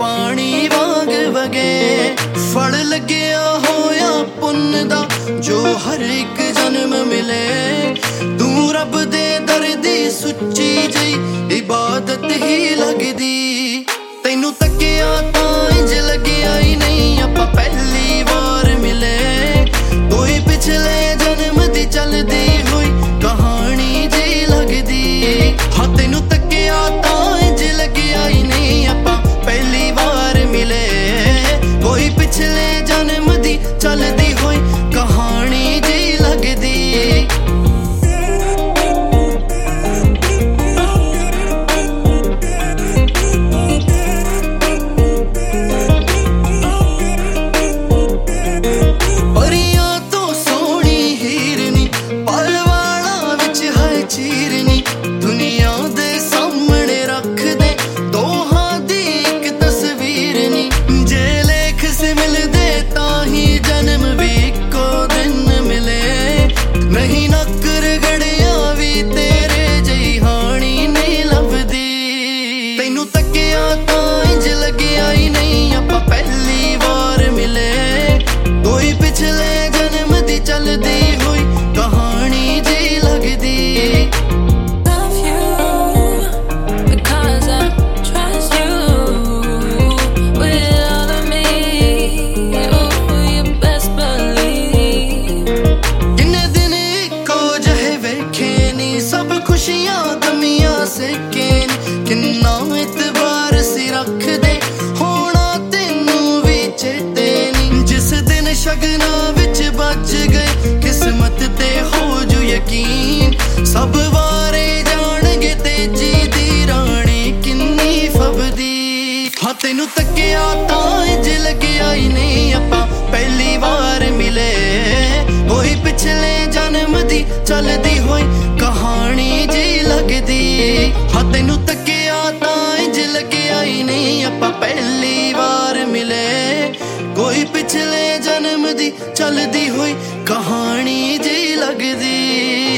ਪਾਣੀ ਵਾਂਗ ਵਗੇ। ਫੜ ਲੱਗਿਆ ਹੋਇਆ ਪੁੰਨ ਦਾ, ਜੋ ਹਰ ਇੱਕ ਜਨਮ ਮਿਲੇ। ਤੂੰ ਰੱਬ ਦੇ ਦਰ ਦੀ ਸੁੱਚੀ ਜਿਹੀ ਚੱਲਦੀ ਹੋਈ ਖੁਸ਼ੀਆਂ ਗਮੀਆਂ ਸੇਕੇ ਨੀ ਕਿੰਨਾ ਇਤਬਾਰ ਸੀ ਰੱਖਦੇ, ਹੋਣਾ ਤੈਨੂੰ ਵੀ ਚੇਤੇ ਨੀ। ਜਿਸ ਦਿਨ ਸ਼ਗਨਾਂ ਵਿੱਚ ਵੱਜ ਗਏ, ਕਿਸਮਤ ਤੇ ਹੋ ਜੂ ਯਕੀਨ। ਸਭ ਵਾਰੇ ਜਾਣਗੇ ਤੇਜੀ ਦੀ ਰਾਣੀ ਕਿੰਨੀ ਫਬਦੀ। ਹਾਂ, ਤੈਨੂੰ ਤੱਕਿਆ ਤਾਂ ਇੰਜ ਲੱਗਿਆ ਹੀ ਨਹੀਂ ਆਪਾਂ, ਪਹਿਲੀ ਵਾਰ ਮਿਲੇ। ਕੋਈ ਪਿਛਲੇ ਜਨਮ ਦੀ, ਚੱਲਦੀ ਹੋਈ ਕਹਾਣੀ ਜੀ ਲੱਗਦੀ ਹਾਂ, ਤੈਨੂੰ ਤੱਕਿਆ ਤਾਂ ਇੰਜ ਲੱਗਿਆ ਹੀ ਨਹੀਂ, ਆਪਾਂ ਪਹਿਲੀ ਵਾਰ ਮਿਲੇ। ਕੋਈ ਪਿਛਲੇ ਜਨਮ ਦੀ, ਚੱਲਦੀ ਹੋਈ ਕਹਾਣੀ ਜੀ ਲੱਗਦੀ।